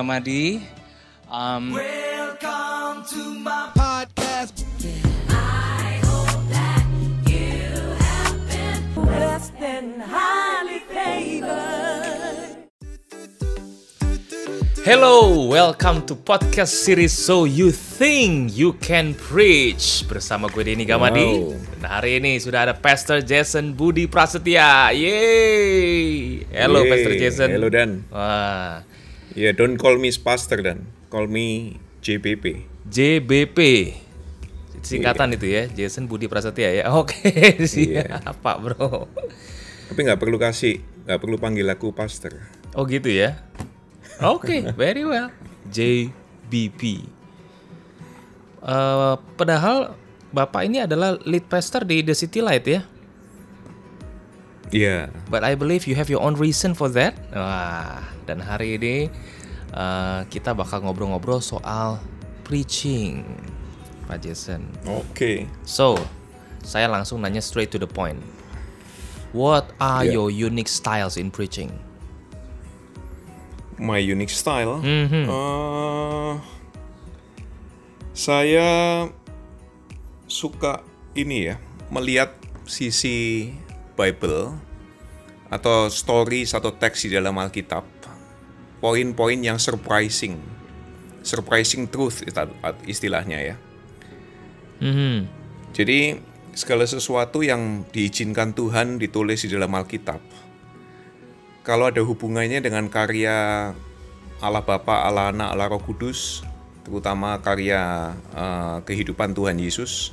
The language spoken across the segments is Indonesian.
Gamadi. Um, Welcome to my podcast. Blessed and highly favored. Hello, welcome to podcast series So You Think You Can Preach bersama gue Denny Gamadi. Wow. Dan hari ini sudah ada Pastor Jason Budi Prasetya. Yeay. Hello Yeay. Pastor Jason. Hello, Dan. Wah, Ya, don't call me pastor dan call me JBP. JBP. Singkatan itu ya, Jason Budi Prasetya ya. Oke, Iya. siapa bro? Tapi nggak perlu kasih, nggak perlu panggil aku pastor. Oh gitu ya. Oke, very well. JBP. Eh, padahal Bapak ini adalah lead pastor di The City Light ya. Iya. But I believe you have your own reason for that. Wah, dan hari ini eh, kita bakal ngobrol-ngobrol soal preaching, Pak Jason. Oke. So, saya langsung nanya straight to the point. What are Yeah. your unique styles in preaching? My unique style. Mhm. Eh, saya suka ini ya, melihat sisi Bible atau stories atau teks di dalam Alkitab, poin-poin yang surprising, surprising truth istilahnya ya. Mhm. Jadi segala sesuatu yang diizinkan Tuhan ditulis di dalam Alkitab, kalau ada hubungannya dengan karya Allah Bapa, Allah Anak, Allah Roh Kudus, terutama karya eh, kehidupan Tuhan Yesus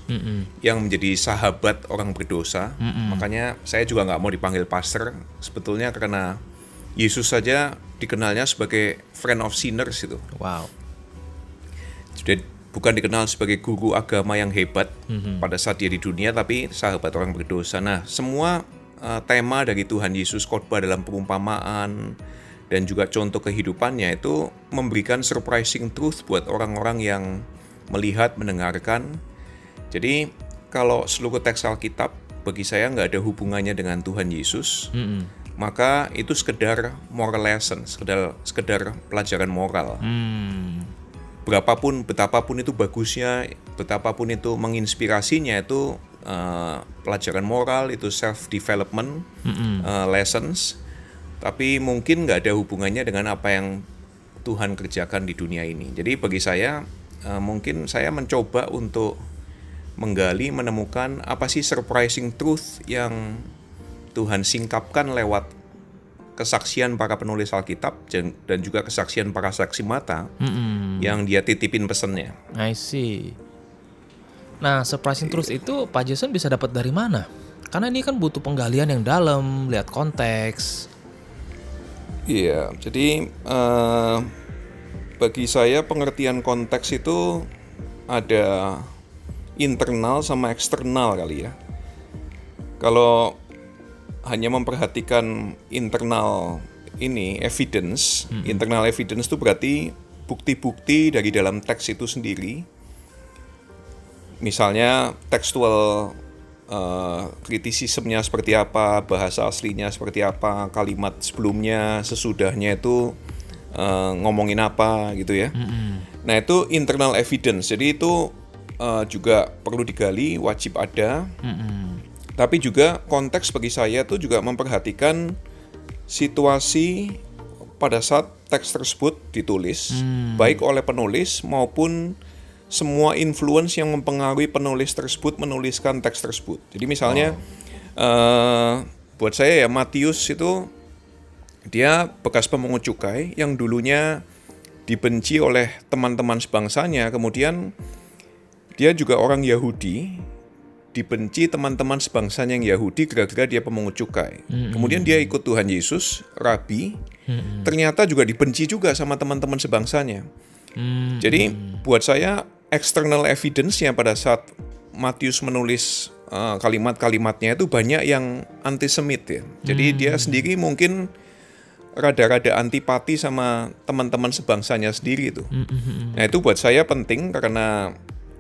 yang menjadi sahabat orang berdosa, makanya saya juga nggak mau dipanggil pastor, sebetulnya karena Yesus saja dikenalnya sebagai friend of sinners itu. Wow. Jadi bukan dikenal sebagai guru agama yang hebat pada saat dia di dunia, tapi sahabat orang berdosa. Nah, semua uh, tema dari Tuhan Yesus khotbah dalam perumpamaan dan juga contoh kehidupannya itu memberikan surprising truth buat orang-orang yang melihat, mendengarkan. Jadi kalau seluruh teks Alkitab bagi saya nggak ada hubungannya dengan Tuhan Yesus, maka itu sekedar moral lesson, sekedar sekedar pelajaran moral Hmm. berapapun betapapun itu bagusnya betapapun itu menginspirasinya itu uh, pelajaran moral itu self development uh, lessons tapi mungkin nggak ada hubungannya dengan apa yang Tuhan kerjakan di dunia ini jadi bagi saya uh, mungkin saya mencoba untuk menggali menemukan apa sih surprising truth yang Tuhan singkapkan lewat kesaksian para penulis Alkitab dan juga kesaksian para saksi mata yang dia titipin pesennya. I see. Nah, surprising truth itu Pak Jason bisa dapat dari mana? Karena ini kan butuh penggalian yang dalam, lihat konteks. Iya, jadi eh, bagi saya pengertian konteks itu ada internal sama eksternal kali ya. Kalau hanya memperhatikan internal ini evidence, internal evidence itu berarti bukti-bukti dari dalam teks itu sendiri. Misalnya tekstual eh, kritisismenya seperti apa, bahasa aslinya seperti apa, kalimat sebelumnya, sesudahnya itu eh, ngomongin apa gitu ya. Nah itu internal evidence, jadi itu eh, juga perlu digali, wajib ada. Tapi juga konteks bagi saya itu juga memperhatikan situasi pada saat teks tersebut ditulis, baik oleh penulis maupun semua influence yang mempengaruhi penulis tersebut menuliskan teks tersebut. Jadi misalnya eh, buat saya ya Matius itu dia bekas pemungut cukai yang dulunya dibenci oleh teman-teman sebangsanya, kemudian dia juga orang Yahudi, dibenci teman-teman sebangsanya yang Yahudi gara-gara dia pemungut cukai. Kemudian dia ikut Tuhan Yesus, rabi, ternyata juga dibenci juga sama teman-teman sebangsanya. Jadi buat saya external evidence-nya pada saat Matius menulis uh, kalimat-kalimatnya itu banyak yang antisemit ya. Jadi dia sendiri mungkin rada-rada antipati sama teman-teman sebangsanya sendiri itu. Nah itu buat saya penting karena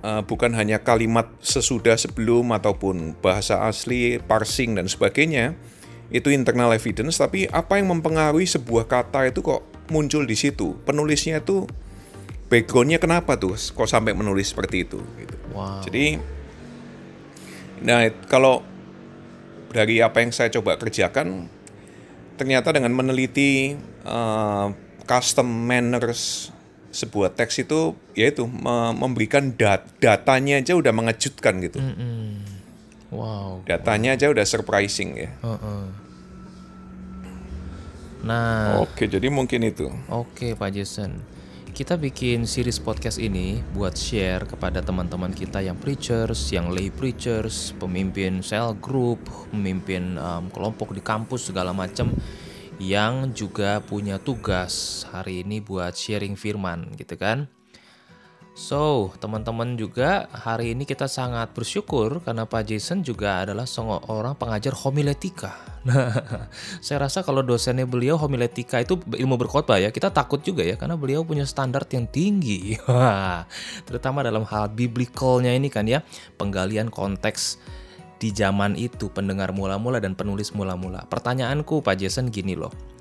uh, bukan hanya kalimat sesudah sebelum ataupun bahasa asli, parsing dan sebagainya itu internal evidence, tapi apa yang mempengaruhi sebuah kata itu kok muncul di situ. Penulisnya tuh backgroundnya kenapa tuh kok sampai menulis seperti itu gitu. Wow. Jadi nah kalau dari apa yang saya coba kerjakan ternyata dengan meneliti uh, custom manners sebuah teks itu yaitu me- memberikan dat datanya aja udah mengejutkan gitu. Wow. Datanya aja udah surprising ya. Heeh. Nah, Oke, jadi mungkin itu. Oke Pak Jason, kita bikin series podcast ini buat share kepada teman-teman kita yang preachers, yang lay preachers, pemimpin cell group, pemimpin um, kelompok di kampus segala macam yang juga punya tugas hari ini buat sharing firman gitu kan. So, teman-teman juga hari ini kita sangat bersyukur karena Pak Jason juga adalah seorang pengajar homiletika. Nah, saya rasa kalau dosennya beliau homiletika itu ilmu berkhotbah ya, kita takut juga ya karena beliau punya standar yang tinggi. Terutama dalam hal biblicalnya ini kan ya, penggalian konteks di zaman itu pendengar mula-mula dan penulis mula-mula. Pertanyaanku Pak Jason gini loh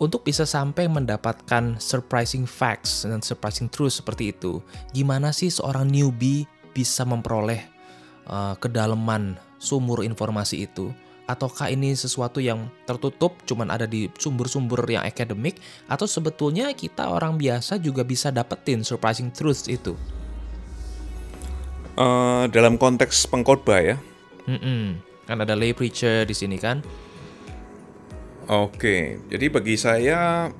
untuk bisa sampai mendapatkan surprising facts dan surprising truth seperti itu, gimana sih seorang newbie bisa memperoleh uh, kedalaman sumur informasi itu? Ataukah ini sesuatu yang tertutup, cuman ada di sumber-sumber yang akademik, atau sebetulnya kita orang biasa juga bisa dapetin surprising truth itu? Eh, dalam konteks pengkhotbah ya. Mm-mm. Kan ada lay preacher di sini kan? Oke, jadi bagi saya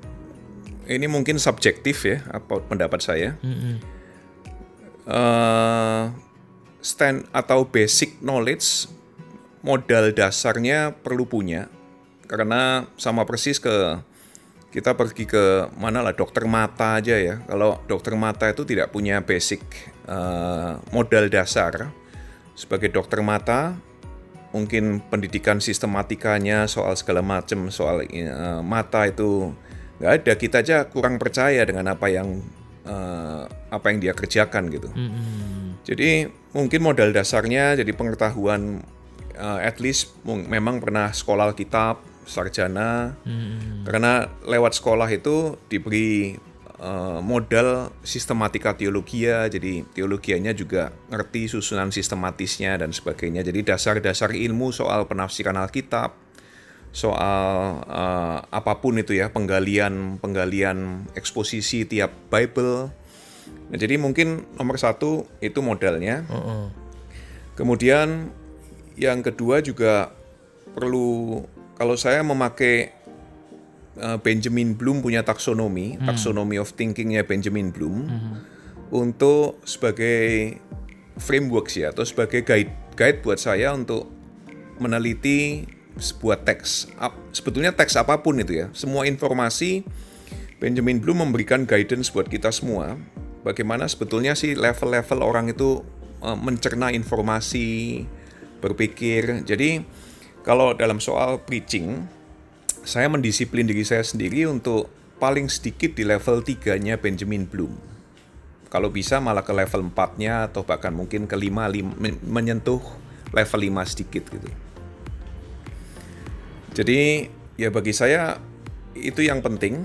ini mungkin subjektif ya apa pendapat saya. Eh, stand atau basic knowledge modal dasarnya perlu punya karena sama persis ke kita pergi ke mana lah dokter mata aja ya. Kalau dokter mata itu tidak punya basic eh, modal dasar sebagai dokter mata mungkin pendidikan sistematikanya soal segala macam soal eh, mata itu nggak ada. Kita aja kurang percaya dengan apa yang eh, apa yang dia kerjakan gitu. Jadi mungkin modal dasarnya jadi pengetahuan eh, at least memang pernah sekolah kitab sarjana. Karena lewat sekolah itu diberi eh, modal sistematika teologia. Jadi teologianya juga ngerti susunan sistematisnya dan sebagainya. Jadi dasar-dasar ilmu soal penafsiran Alkitab soal eh, apa pun itu ya penggalian penggalian eksposisi tiap Bible. Nah, jadi mungkin nomor satu itu modalnya. Kemudian yang kedua juga perlu kalau saya memakai uh, Benjamin Bloom punya taksonomi, taksonomi of thinkingnya Benjamin Bloom untuk sebagai framework sih atau sebagai guide guide buat saya untuk meneliti sebuah teks. Sebetulnya teks apa pun itu ya, semua informasi Benjamin Bloom memberikan guidance buat kita semua. Bagaimana sebetulnya sih level-level orang itu uh, mencerna informasi, berpikir. Jadi kalau dalam soal preaching, saya mendisiplin diri saya sendiri untuk paling sedikit di level 3-nya Benjamin Bloom. Kalau bisa malah ke level 4-nya atau bahkan mungkin ke 5, menyentuh level 5 sedikit gitu. Jadi ya bagi saya itu yang penting.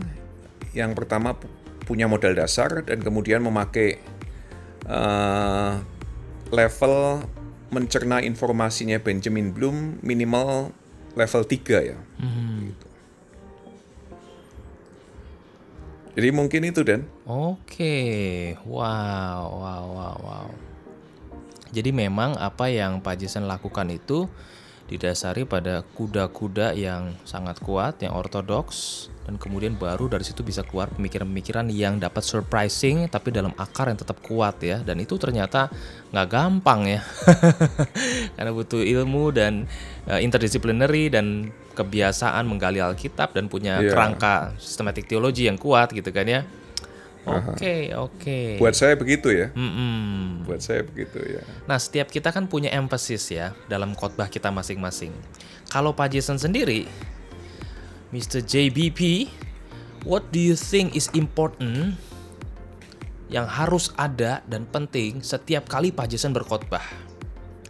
Yang pertama pu- punya modal dasar dan kemudian memakai eh, level mencerna informasinya Benjamin Bloom minimal level 3 ya. Gitu. Jadi mungkin itu dan Oke, wow, wow, wow, wow. Jadi memang apa yang Pak Jason lakukan itu didasari pada kuda-kuda yang sangat kuat, yang ortodoks, dan kemudian baru dari situ bisa keluar pemikiran-pemikiran yang dapat surprising tapi dalam akar yang tetap kuat ya. Dan itu ternyata nggak gampang ya, karena butuh ilmu dan eh, interdisciplinary dan kebiasaan menggali Alkitab dan punya Iya. kerangka sistematik teologi yang kuat gitu kan ya. Oke, oke. buat saya begitu ya. Mm-mm. Buat saya begitu ya. Nah, setiap kita kan punya emphasis ya dalam khotbah kita masing-masing. Kalau Pak Jason sendiri, Mr. JBP, what do you think is important yang harus ada dan penting setiap kali Pak Jason berkhotbah?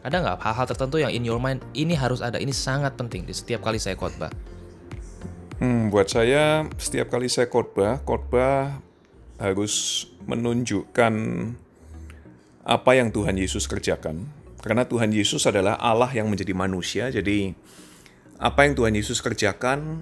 Ada nggak hal-hal tertentu yang in your mind ini harus ada, ini sangat penting di setiap kali saya khotbah? Hmm, buat saya setiap kali saya khotbah, khotbah harus menunjukkan apa yang Tuhan Yesus kerjakan. Karena Tuhan Yesus adalah Allah yang menjadi manusia, jadi apa yang Tuhan Yesus kerjakan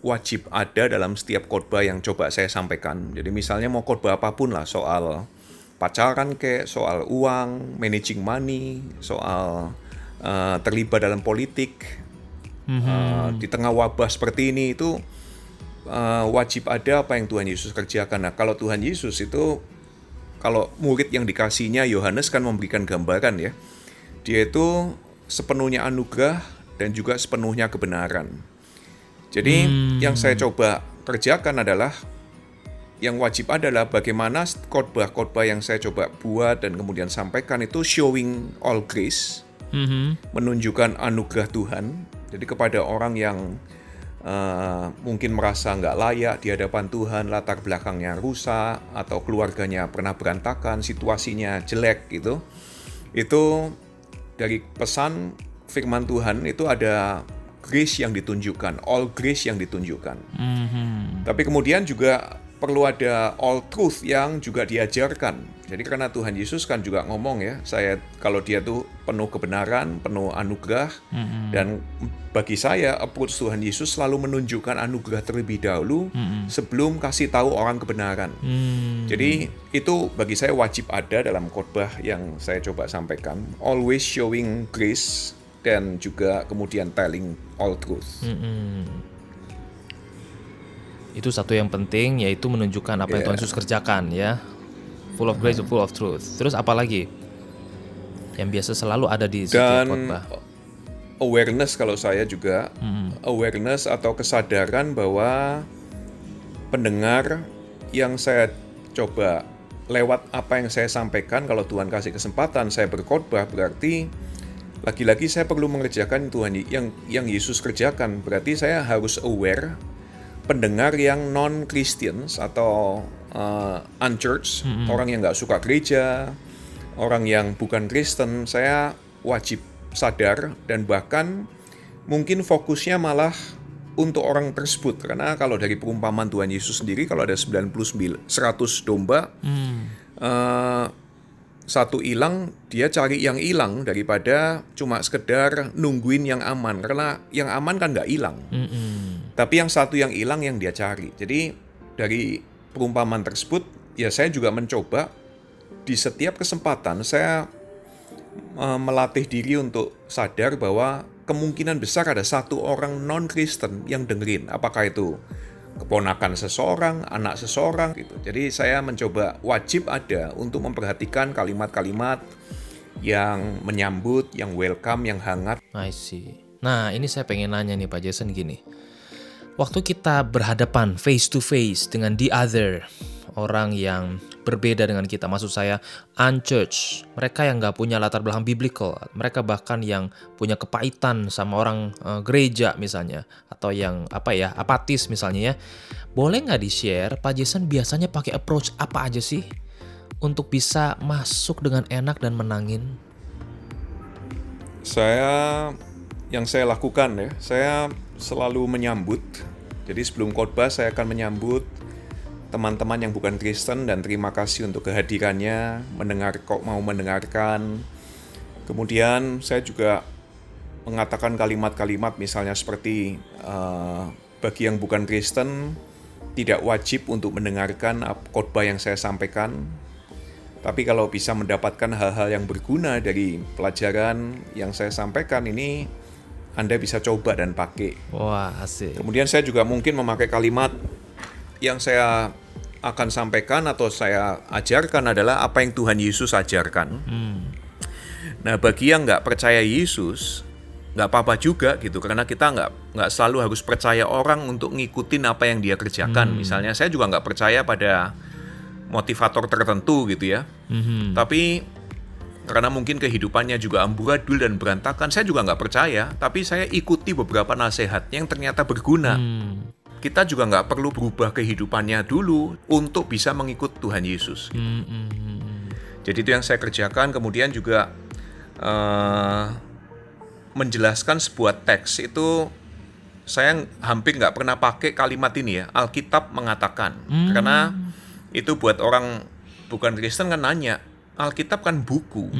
wajib ada dalam setiap khotbah yang coba saya sampaikan. Jadi misalnya mau khotbah apa pun lah soal pacaran kayak soal uang, managing money, soal uh, terlibat dalam politik, uh, di tengah wabah seperti ini itu uh, wajib ada apa yang Tuhan Yesus kerjakan. Nah kalau Tuhan Yesus itu kalau murid yang dikasihnya Yohanes kan memberikan gambaran ya, dia itu sepenuhnya anugerah dan juga sepenuhnya kebenaran. Jadi yang saya coba kerjakan adalah yang wajib adalah bagaimana khotbah-khotbah yang saya coba buat dan kemudian sampaikan itu showing all grace, Mhm. menunjukkan anugerah Tuhan. Jadi kepada orang yang uh, mungkin merasa nggak layak di hadapan Tuhan, latar belakangnya rusak atau keluarganya pernah berantakan, situasinya jelek gitu, itu dari pesan firman Tuhan itu ada grace yang ditunjukkan, all grace yang ditunjukkan. Mhm. Tapi kemudian juga perlu ada all truth yang juga diajarkan. Jadi karena Tuhan Yesus kan juga ngomong ya, saya kalau dia tuh penuh kebenaran, penuh anugerah, dan bagi saya approach Tuhan Yesus selalu menunjukkan anugerah terlebih dahulu sebelum kasih tahu orang kebenaran. Hmm. Jadi itu bagi saya wajib ada dalam khotbah yang saya coba sampaikan. Always showing grace dan juga kemudian telling all truth. Mm-mm. Itu satu yang penting yaitu menunjukkan apa yang Yeah. Tuhan Yesus kerjakan ya. Full of grace, full of truth. Terus apa lagi? Yang biasa selalu ada di setiap Dan khotbah. awareness kalau saya juga awareness atau kesadaran bahwa pendengar yang saya coba lewat apa yang saya sampaikan kalau Tuhan kasih kesempatan saya berkhotbah berarti lagi-lagi saya perlu mengerjakan Tuhan yang yang Yesus kerjakan berarti saya harus aware pendengar yang non Christians atau uh, unchurched orang yang nggak suka gereja orang yang bukan Kristen saya wajib sadar dan bahkan mungkin fokusnya malah untuk orang tersebut. Karena kalau dari perumpamaan Tuhan Yesus sendiri kalau ada 99 100 domba eh, satu hilang dia cari yang hilang daripada cuma sekedar nungguin yang aman. Karena yang aman kan nggak hilang. Mm-mm. tapi yang satu yang hilang yang dia cari. Jadi dari perumpamaan tersebut ya saya juga mencoba di setiap kesempatan saya eh, melatih diri untuk sadar bahwa kemungkinan besar ada satu orang non Kristen yang dengerin apakah itu keponakan seseorang, anak seseorang gitu. Jadi saya mencoba wajib ada untuk memperhatikan kalimat-kalimat yang menyambut, yang welcome, yang hangat I see. Nah, ini saya pengen nanya nih Pak Jason gini. Waktu kita berhadapan face to face dengan the other, orang yang berbeda dengan kita, maksud saya unchurched, mereka yang nggak punya latar belakang biblical, mereka bahkan yang punya kepahitan sama orang eh, gereja misalnya, atau yang apa ya apatis misalnya ya, boleh nggak di share Pak Jason biasanya pakai approach apa aja sih untuk bisa masuk dengan enak dan menangin? Saya yang saya lakukan ya, saya selalu menyambut. Jadi sebelum khotbah saya akan menyambut teman-teman yang bukan Kristen dan terima kasih untuk kehadirannya, mendengar kok mau mendengarkan. Kemudian saya juga mengatakan kalimat-kalimat misalnya seperti eh, bagi yang bukan Kristen tidak wajib untuk mendengarkan khotbah yang saya sampaikan tapi kalau bisa mendapatkan hal-hal yang berguna dari pelajaran yang saya sampaikan ini, Anda bisa coba dan pakai. Wah asik. Kemudian saya juga mungkin memakai kalimat yang saya akan sampaikan atau saya ajarkan adalah apa yang Tuhan Yesus ajarkan. Nah, bagi yang nggak percaya Yesus, nggak apa-apa juga gitu, karena kita nggak nggak selalu harus percaya orang untuk ngikutin apa yang dia kerjakan. Misalnya saya juga nggak percaya pada motivator tertentu gitu ya. Mhm. Tapi karena mungkin kehidupannya juga amburadul dan berantakan, saya juga nggak percaya. Tapi saya ikuti beberapa nasihat yang ternyata berguna. Hmm. Kita juga nggak perlu berubah kehidupannya dulu untuk bisa mengikut Tuhan Yesus. Hmm, hmm, hmm. Jadi itu yang saya kerjakan. Kemudian juga eh, menjelaskan sebuah teks itu saya hampir nggak pernah pakai kalimat ini ya. Alkitab mengatakan, karena itu buat orang bukan Kristen kan nanya. Alkitab kan buku,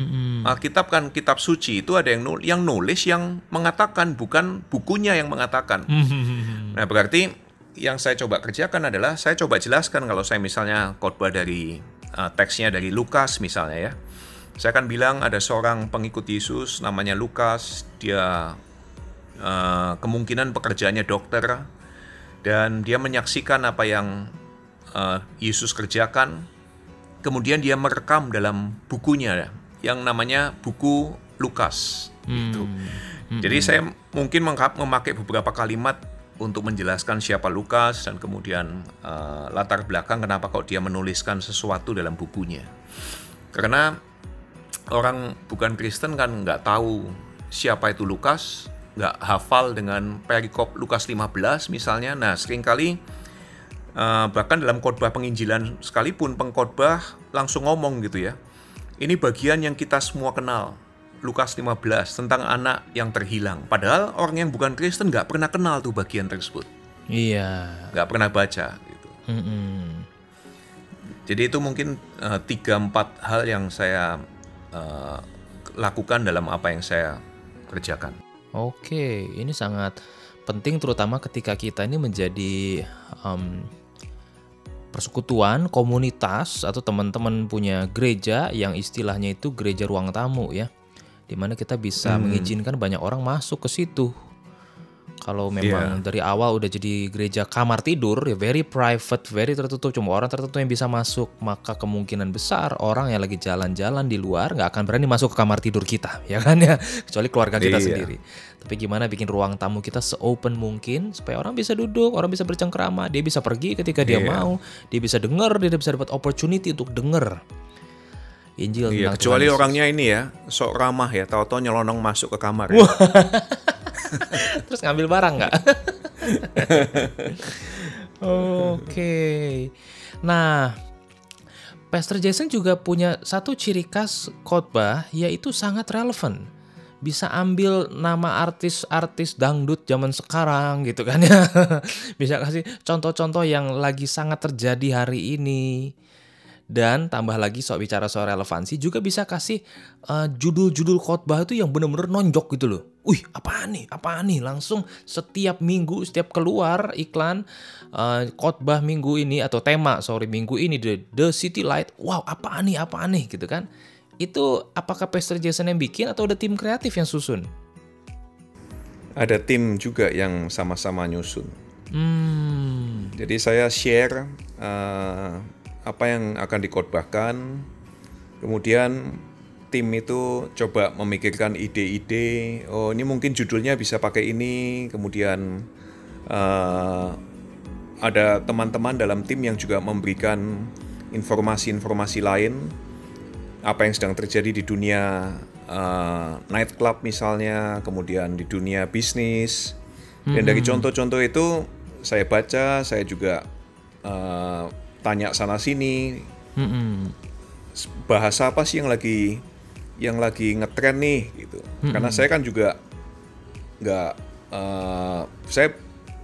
Alkitab kan kitab suci itu ada yang nul- yang nulis yang mengatakan bukan bukunya yang mengatakan. Nah berarti yang saya coba kerjakan adalah saya coba jelaskan kalau saya misalnya khotbah dari uh, teksnya dari Lukas misalnya ya. Saya akan bilang ada seorang pengikut Yesus namanya Lukas, dia uh, kemungkinan pekerjaannya dokter dan dia menyaksikan apa yang uh, Yesus kerjakan. Kemudian dia merekam dalam bukunya yang namanya buku Lukas. Gitu. Jadi saya mungkin memakai beberapa kalimat untuk menjelaskan siapa Lukas dan kemudian uh, latar belakang kenapa kok dia menuliskan sesuatu dalam bukunya. Karena orang bukan Kristen kan nggak tahu siapa itu Lukas, nggak hafal dengan perikop Lukas 15 misalnya. Nah sering kali eh, bahkan dalam khotbah penginjilan sekalipun pengkhotbah langsung ngomong gitu ya. Ini bagian yang kita semua kenal. Lukas 15 tentang anak yang terhilang. Padahal orang yang bukan Kristen nggak pernah kenal tuh bagian tersebut. Iya. Nggak pernah baca gitu. Mm-mm. Jadi itu mungkin eh, tiga empat hal yang saya eh, lakukan dalam apa yang saya kerjakan. Oke, ini sangat penting terutama ketika kita ini menjadi em, persekutuan, komunitas atau teman-teman punya gereja yang istilahnya itu gereja ruang tamu ya. Di mana kita bisa mengizinkan banyak orang masuk ke situ. Kalau memang dari awal udah jadi gereja kamar tidur ya very private, very tertutup, cuma orang tertentu yang bisa masuk, maka kemungkinan besar orang yang lagi jalan-jalan di luar nggak akan berani masuk ke kamar tidur kita, ya kan ya, kecuali keluarga kita Iya. sendiri. Tapi gimana bikin ruang tamu kita se-open mungkin supaya orang bisa duduk, orang bisa bercengkrama, dia bisa pergi ketika dia Iya. mau, dia bisa dengar, dia bisa dapat opportunity untuk denger. Injil Iya, kecuali Tuhan orangnya ini ya, sok ramah ya, tahu-tahu nyelonong masuk ke kamar. ya. Terus ngambil barang nggak? Oke. Nah, Pastor Jason juga punya satu ciri khas khotbah yaitu sangat relevan. Bisa ambil nama artis-artis dangdut zaman sekarang gitu kan ya. Bisa kasih contoh-contoh yang lagi sangat terjadi hari ini. Dan tambah lagi soal bicara soal relevansi juga bisa kasih uh, judul-judul khotbah itu yang bener-bener nonjok gitu loh. Wih, apaan nih? Apaan nih? Langsung setiap minggu, setiap keluar iklan uh, khotbah minggu ini atau tema sorry minggu ini the, the City Light. Wow, apaan nih? Apaan nih? Gitu kan? Itu apakah Pastor Jason yang bikin atau ada tim kreatif yang susun? Ada tim juga yang sama-sama nyusun. Hmm, Jadi saya share eh, apa yang akan dikhotbahkan, kemudian tim itu coba memikirkan ide-ide. Oh ini mungkin judulnya bisa pakai ini, kemudian eh, ada teman-teman dalam tim yang juga memberikan informasi-informasi lain apa yang sedang terjadi di dunia uh, nightclub misalnya, kemudian di dunia bisnis. Dan dari contoh-contoh itu saya baca, saya juga uh, tanya sana sini, mm-mm. bahasa apa sih yang lagi yang lagi ngetren nih gitu. Karena saya kan juga nggak uh, saya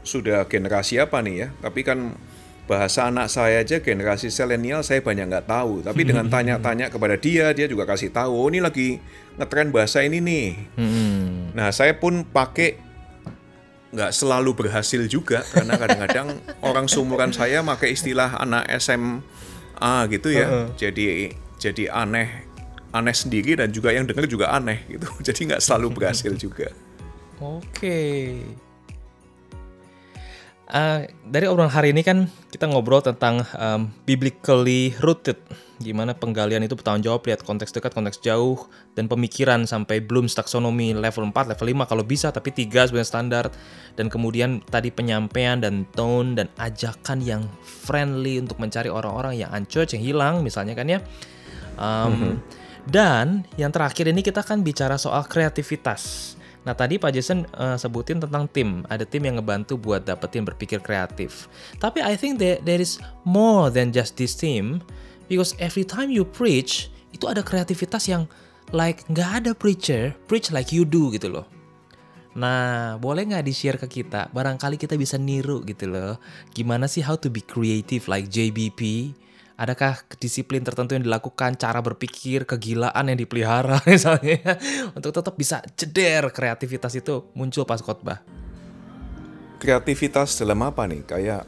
sudah generasi apa nih ya, tapi kan bahasa anak saya aja generasi selenial saya banyak nggak tahu. Tapi dengan tanya-tanya kepada dia, dia juga kasih tahu, oh ini lagi ngetren bahasa ini nih. Mm-mm. Nah saya pun pakai nggak selalu berhasil juga karena kadang-kadang orang seumuran saya pakai istilah anak SMA gitu ya. Jadi jadi aneh aneh sendiri dan juga yang dengar juga aneh gitu. Jadi nggak selalu berhasil juga. Oke. Eh, dari obrolan hari ini kan kita ngobrol tentang um, biblically rooted, gimana penggalian itu bertanggung jawab lihat konteks dekat, konteks jauh, dan pemikiran sampai belum taksonomi level 4, level 5 kalau bisa, tapi 3 sebenarnya standar, dan kemudian tadi penyampaian dan tone dan ajakan yang friendly untuk mencari orang-orang yang unchurched, yang hilang misalnya kan ya. Um, Dan yang terakhir ini kita kan bicara soal kreativitas. Nah tadi Pak Jason eh, sebutin tentang tim, ada tim yang ngebantu buat dapetin berpikir kreatif. Tapi I think that there is more than just this team, because every time you preach itu ada kreativitas yang like nggak ada preacher preach like you do gitu loh. Nah, boleh nggak di-share ke kita? Barangkali kita bisa niru gitu loh. Gimana sih how to be creative like JBP? Adakah disiplin tertentu yang dilakukan, cara berpikir, kegilaan yang dipelihara misalnya, untuk tetap bisa jeder kreativitas itu muncul pas khotbah? kreativitas dalam apa nih? Kayak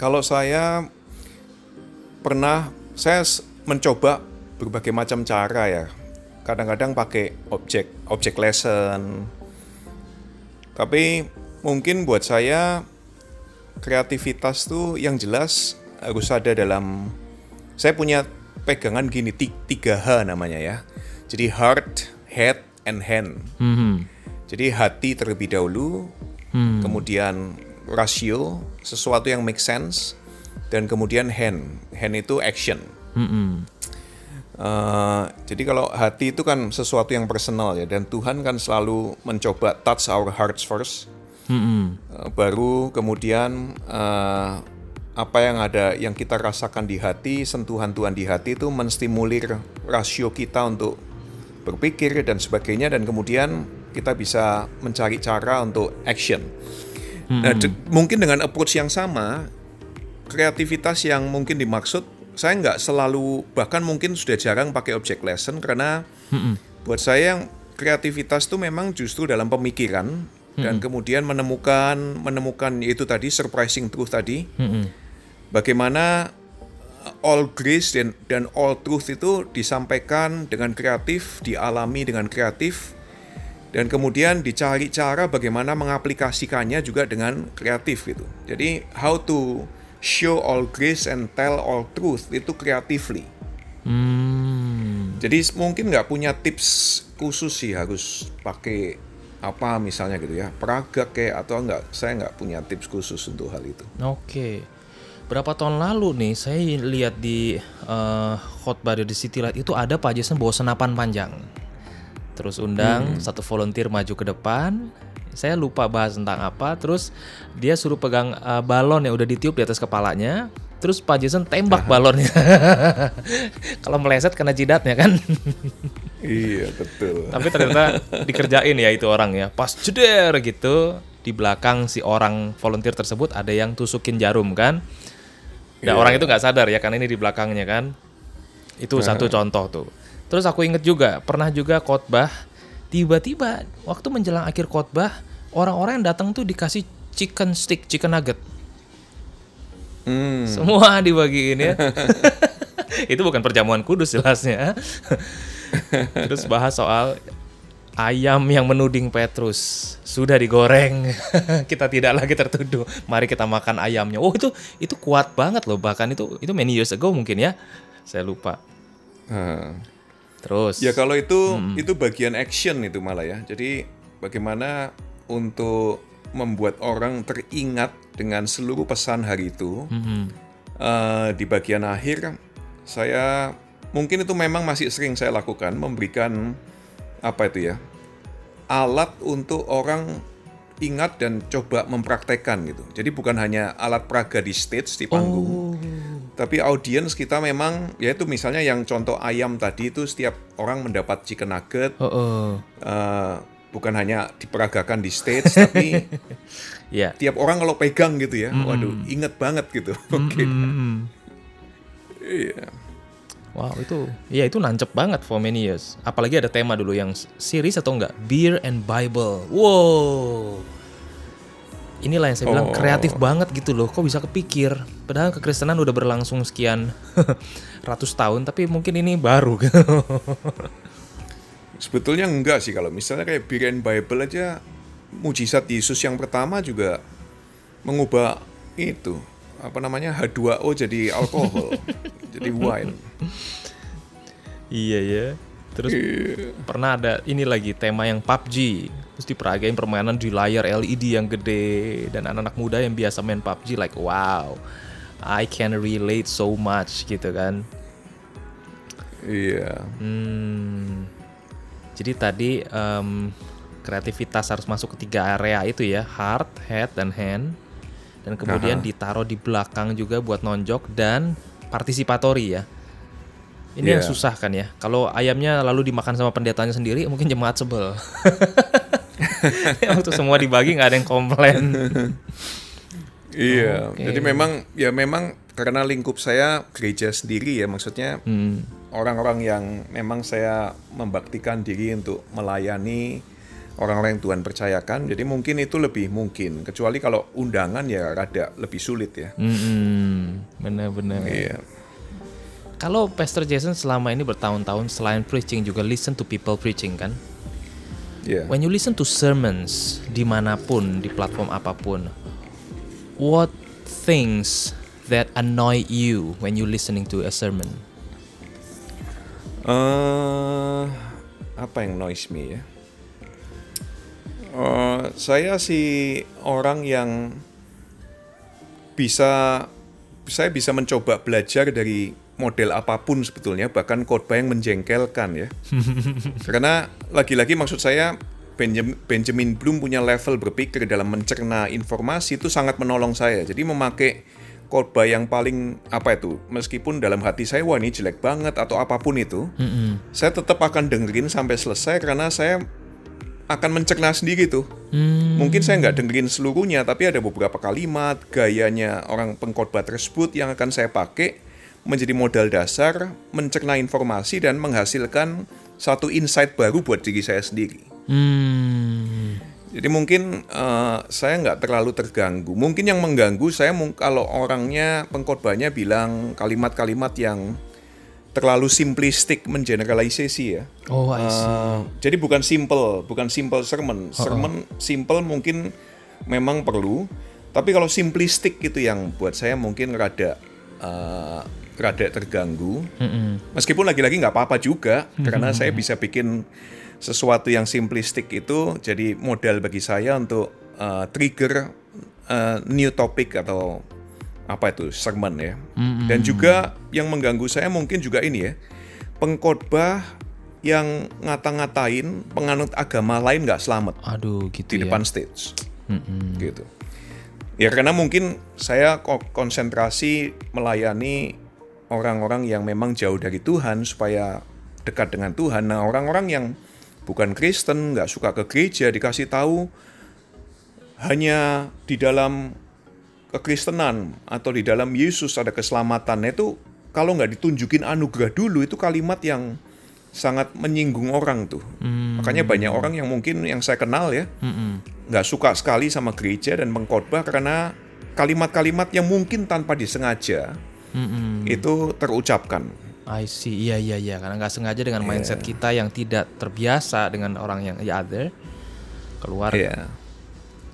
kalau saya pernah saya mencoba berbagai macam cara ya. Kadang-kadang pakai objek objek lesson. Tapi mungkin buat saya kreativitas tuh yang jelas harus ada dalam saya punya pegangan gini ti- 3H namanya ya. Jadi heart, head, and hand. Hmm. Jadi hati terlebih dahulu, kemudian rasio, sesuatu yang make sense, dan kemudian hand. Hand itu action. Hmm. Eh, jadi kalau hati itu kan sesuatu yang personal ya, dan Tuhan kan selalu mencoba touch our hearts first, Hmm. Eh, baru kemudian eh, apa yang ada yang kita rasakan di hati, sentuhan Tuhan di hati itu menstimulir rasio kita untuk berpikir dan sebagainya dan kemudian kita bisa mencari cara untuk action. Nah, de- mungkin dengan approach yang sama, kreativitas yang mungkin dimaksud, saya nggak selalu bahkan mungkin sudah jarang pakai object lesson karena buat saya yang kreativitas itu memang justru dalam pemikiran dan kemudian menemukan menemukan itu tadi surprising truth tadi. Bagaimana all grace dan dan all truth itu disampaikan dengan kreatif, dialami dengan kreatif dan kemudian dicari cara bagaimana mengaplikasikannya juga dengan kreatif gitu. Jadi how to show all grace and tell all truth itu creatively. Hmm. Jadi mungkin nggak punya tips khusus sih harus pakai apa misalnya gitu ya peragak kayak atau enggak saya nggak punya tips khusus untuk hal itu. Oke. Berapa tahun lalu nih saya lihat di eh, khotbah di City Light itu ada Pak Jason bawa senapan panjang. Terus undang satu volunteer maju ke depan. Saya lupa bahas tentang apa. Terus dia suruh pegang eh, balon yang udah ditiup di atas kepalanya. Terus Pak Jason tembak balonnya. Kalau meleset kena jidatnya kan. Iya betul. Tapi ternyata dikerjain ya itu orang ya. Pas jeder gitu di belakang si orang volunteer tersebut ada yang tusukin jarum kan. Nah Iya. orang itu nggak sadar ya karena ini di belakangnya kan. Itu satu contoh tuh. Terus aku inget juga pernah juga khotbah tiba-tiba waktu menjelang akhir khotbah orang-orang yang datang tuh dikasih chicken stick, chicken nugget. Hmm. Semua dibagiin ya. itu bukan perjamuan kudus jelasnya. Terus bahas soal ayam yang menuding Petrus sudah digoreng. kita tidak lagi tertuduh. Mari kita makan ayamnya. Oh itu itu kuat banget loh. Bahkan itu itu many years ago mungkin ya. Saya lupa. Nah. Terus Ya kalau itu itu bagian action itu malah ya. Jadi bagaimana untuk membuat orang teringat dengan seluruh pesan hari itu. Eh, di bagian akhir saya mungkin itu memang masih sering saya lakukan memberikan apa itu ya? Alat untuk orang ingat dan coba mempraktekkan gitu. Jadi bukan hanya alat peraga di stage di panggung, tapi audiens kita memang yaitu misalnya yang contoh ayam tadi itu setiap orang mendapat chicken nugget. Oh, oh. eh, bukan hanya diperagakan di stage tapi Ya. tiap orang kalau pegang gitu ya waduh inget banget gitu. Oke. Iya Wow itu, ya itu nancep banget for many years. Apalagi ada tema dulu yang series atau enggak, Beer and Bible. Wow, inilah yang saya bilang Oh. kreatif banget gitu loh. Kok bisa kepikir? Padahal kekristenan udah berlangsung sekian ratus tahun, tapi mungkin ini baru. sebetulnya enggak sih kalau misalnya kayak Beer and Bible aja mujizat Yesus yang pertama juga mengubah itu apa namanya H2O jadi alkohol jadi wine iya ya. Terus pernah ada ini lagi tema yang PUBG. Terus diperagain permainan di layar LED yang gede dan anak-anak muda yang biasa main PUBG like wow, I can relate so much gitu kan. iya Hmm. Jadi tadi em, kreativitas harus masuk ke tiga area itu ya, heart, head, dan hand. Dan kemudian Aha. ditaruh di belakang juga buat nonjok dan partisipatori ya. Ini yang Iya. susah kan ya. Kalau ayamnya lalu dimakan sama pendetanya sendiri, mungkin jemaat sebel. Waktu semua dibagi nggak ada yang komplain. Iya, Oke. jadi memang ya memang karena lingkup saya gereja sendiri ya maksudnya Hmm. orang-orang yang memang saya membaktikan diri untuk melayani orang-orang yang Tuhan percayakan. Jadi mungkin itu lebih mungkin. Kecuali kalau undangan ya rada lebih sulit ya. Hmm, benar-benar. Iya. Kalau Pastor Jason selama ini bertahun-tahun selain preaching juga listen to people preaching kan? Iya. When you listen to sermons di mana pun di platform apa pun, what things that annoy you when you listening to a sermon? Eh, apa yang noise me ya? Eh, saya sih orang yang bisa saya bisa mencoba belajar dari model apa pun sebetulnya bahkan khotbah yang menjengkelkan ya. Karena lagi-lagi maksud saya Benjam- Benjamin Bloom punya level berpikir dalam mencerna informasi itu sangat menolong saya. Jadi memakai khotbah yang paling apa itu meskipun dalam hati saya wah ini jelek banget atau apa pun itu saya tetap akan dengerin sampai selesai karena saya akan mencerna sendiri tuh mungkin saya nggak dengerin seluruhnya tapi ada beberapa kalimat gayanya orang pengkhotbah tersebut yang akan saya pakai menjadi modal dasar mencerna informasi dan menghasilkan satu insight baru buat diri saya sendiri Hmm. jadi mungkin eh, saya nggak terlalu terganggu. Mungkin yang mengganggu saya kalau orangnya pengkhotbahnya bilang kalimat-kalimat yang terlalu simplistik mengeneralisasi ya. Oh, I see. Eh, jadi bukan simple, bukan simple sermon. Sermon simple mungkin memang perlu, tapi kalau simplistik itu yang buat saya mungkin rada eh, rada terganggu. Meskipun lagi-lagi nggak apa-apa juga, karena saya bisa bikin sesuatu yang simplistik itu jadi modal bagi saya untuk eh, trigger eh, new topic atau apa itu sermon ya. Dan juga yang mengganggu saya mungkin juga ini ya, pengkhotbah yang ngata-ngatain penganut agama lain nggak selamat Aduh, gitu di ya. depan stage, gitu. Ya karena mungkin saya konsentrasi melayani orang-orang yang memang jauh dari Tuhan supaya dekat dengan Tuhan. Nah orang-orang yang bukan Kristen nggak suka ke gereja dikasih tahu hanya di dalam kekristenan atau di dalam Yesus ada keselamatan itu kalau nggak ditunjukin anugerah dulu itu kalimat yang sangat menyinggung orang tuh makanya banyak orang yang mungkin yang saya kenal ya nggak suka sekali sama gereja dan mengkhotbah karena kalimat-kalimat yang mungkin tanpa disengaja itu terucapkan I see. Iya, iya, iya. Karena nggak sengaja dengan mindset kita yang tidak terbiasa dengan orang yang the other keluar Iya.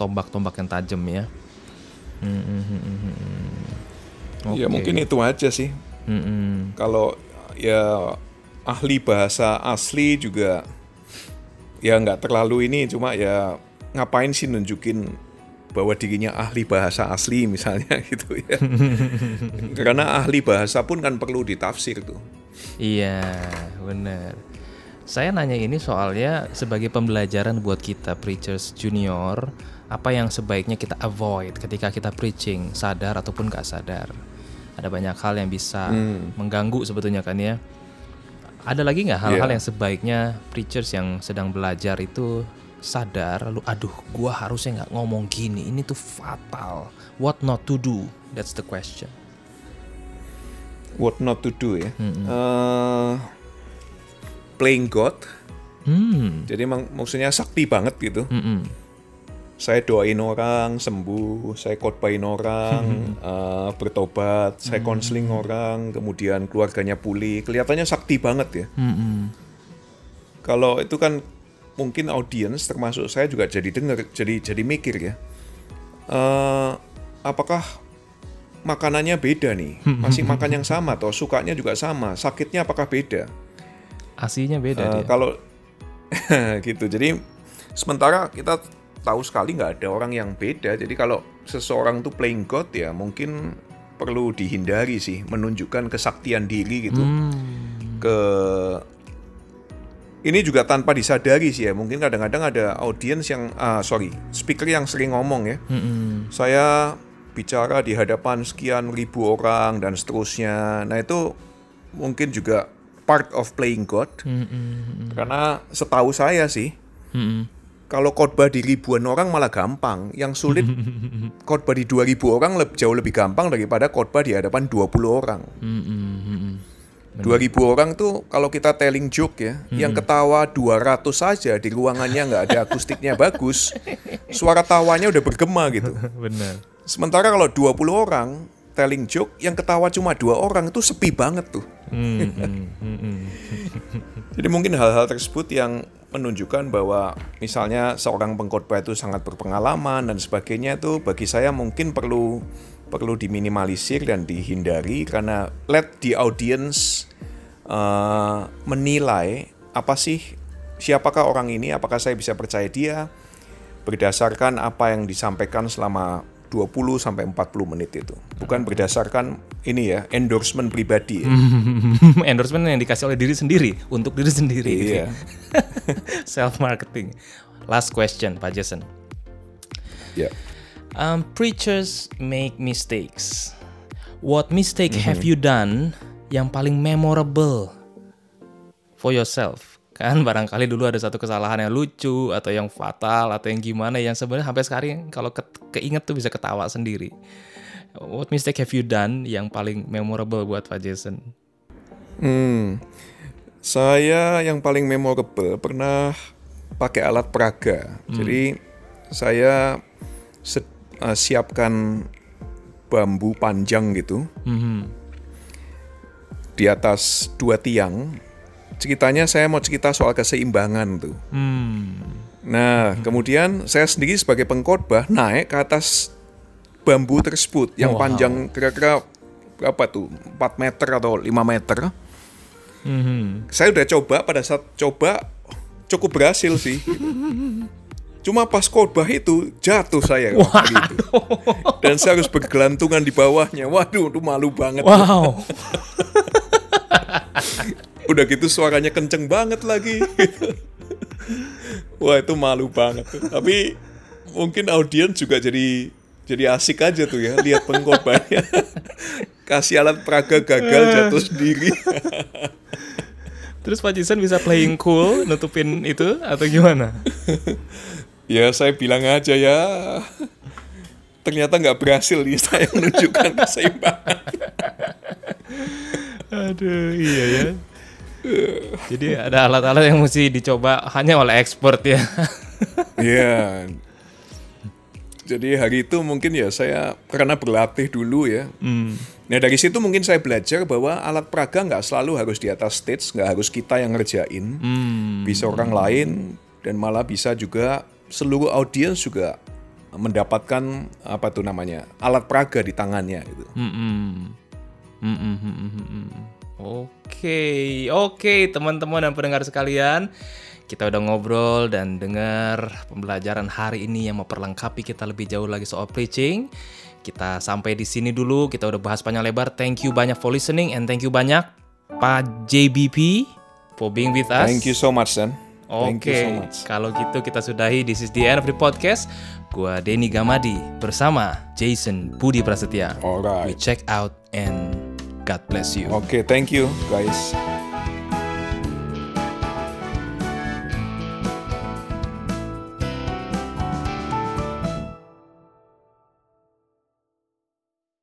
tombak-tombak yang tajam ya. Hmm, hmm. Ya mungkin itu aja sih. Hmm. Kalau ya ahli bahasa asli juga ya nggak terlalu ini cuma ya ngapain sih nunjukin bahwa dirinya ahli bahasa asli misalnya gitu ya. Karena ahli bahasa pun kan perlu ditafsir tuh. Iya, benar. Saya nanya ini soalnya sebagai pembelajaran buat kita preachers junior, apa yang sebaiknya kita avoid ketika kita preaching, sadar ataupun gak sadar. Ada banyak hal yang bisa mengganggu sebetulnya kan ya. Ada lagi nggak hal-hal Iya. yang sebaiknya preachers yang sedang belajar itu sadar lalu aduh gua harusnya nggak ngomong gini ini tuh fatal what not to do that's the question What not to do ya. Eh, playing God. hmm Jadi emang maksudnya sakti banget gitu. Mm-mm. Saya doain orang sembuh, saya khotbahin orang eh, bertobat, saya konseling orang, kemudian keluarganya pulih, kelihatannya sakti banget ya. Mm-mm. Kalau itu kan mungkin audiens termasuk saya juga jadi dengar, jadi jadi mikir ya. Eh, apakah makanannya beda nih? Masih makan yang sama atau sukanya juga sama? Sakitnya apakah beda? aslinya beda Eh, dia kalau gitu jadi sementara kita tahu sekali nggak ada orang yang beda. Jadi kalau seseorang tuh playing God ya mungkin perlu dihindari sih menunjukkan kesaktian diri gitu. Ke ini juga tanpa disadari sih ya. Mungkin kadang-kadang ada audiens yang ah, sorry speaker yang sering ngomong ya. Mm-mm. saya bicara di hadapan sekian ribu orang dan seterusnya. Nah itu mungkin juga part of playing God. Mm-mm. karena setahu saya sih, Mm-mm. Kalau khotbah di ribuan orang malah gampang. Yang sulit khotbah di 2000 orang lebih jauh lebih gampang daripada khotbah di hadapan 20 orang. Hmm, hmm, hmm, hmm. 2000 orang tuh kalau kita telling joke ya, yang ketawa 200 saja di ruangannya nggak ada akustiknya bagus, suara tawanya udah bergema gitu. Benar. Sementara kalau 20 orang telling joke, yang ketawa cuma dua orang itu sepi banget tuh. Hmm, hmm, hmm, hmm. Jadi mungkin hal-hal tersebut yang menunjukkan bahwa misalnya seorang pengkhotbah itu sangat berpengalaman dan sebagainya itu bagi saya mungkin perlu perlu diminimalisir dan dihindari karena let the audience uh, menilai apa sih siapakah orang ini apakah saya bisa percaya dia berdasarkan apa yang disampaikan selama 20 sampai 40 menit itu bukan berdasarkan ini ya endorsement pribadi ya. Endorsement yang dikasih oleh diri sendiri untuk diri sendiri. Iya. Self marketing. Last question, Pak Jason. ya Um, preachers make mistakes. What mistake have you done yang paling memorable for yourself? Kan barangkali dulu ada satu kesalahan yang lucu atau yang fatal atau yang gimana yang sebenarnya sampai sekarang kalau ke keinget tuh bisa ketawa sendiri. What mistake have you done yang paling memorable buat Pak Jason? Hmm, saya yang paling memorable pernah pakai alat peraga. Jadi saya eh, siapkan bambu panjang gitu Mhm. di atas dua tiang. Ceritanya saya mau cerita soal keseimbangan tuh. Hmm. Nah, kemudian saya sendiri sebagai pengkhotbah naik ke atas bambu tersebut yang Wow. panjang kira-kira berapa tuh? 4 meter atau 5 meter. Mhm. saya udah coba pada saat coba cukup berhasil sih. Cuma pas khotbah itu jatuh saya gitu. Dan saya harus bergelantungan di bawahnya. Waduh, itu malu banget. Wow. Udah gitu suaranya kenceng banget lagi. Wah, itu malu banget. Tapi mungkin audiens juga jadi jadi asik aja tuh ya lihat pengkhotbahnya. Kasih alat peraga gagal jatuh sendiri. Terus Pak Jason bisa playing cool nutupin itu atau gimana? Ya saya bilang aja ya Ternyata nggak berhasil nih saya menunjukkan keseimbangan Aduh, iya ya. Jadi ada alat-alat yang mesti dicoba hanya oleh expert ya. Iya Jadi hari itu mungkin ya saya karena berlatih dulu ya Hmm. Nah dari situ mungkin saya belajar bahwa alat peraga nggak selalu harus di atas stage nggak harus kita yang ngerjain Hmm. Bisa orang lain dan malah bisa juga seluruh audiens juga mendapatkan apa tuh namanya alat peraga di tangannya gitu. Mm-mm. Mm-mm, mm-mm, mm-mm. Oke, oke teman-teman dan pendengar sekalian. Kita udah ngobrol dan dengar pembelajaran hari ini yang memperlengkapi kita lebih jauh lagi soal preaching. Kita sampai di sini dulu, kita udah bahas panjang lebar. Thank you banyak for listening and thank you banyak Pak JBP for being with us. Thank you so much, San. Oke, Thank you so much. kalau gitu kita sudahi This is the end of the podcast. Gua Denny Gamadi bersama Jason Budi Prasetya. We Alright. check out and God bless you. Oke, thank you guys.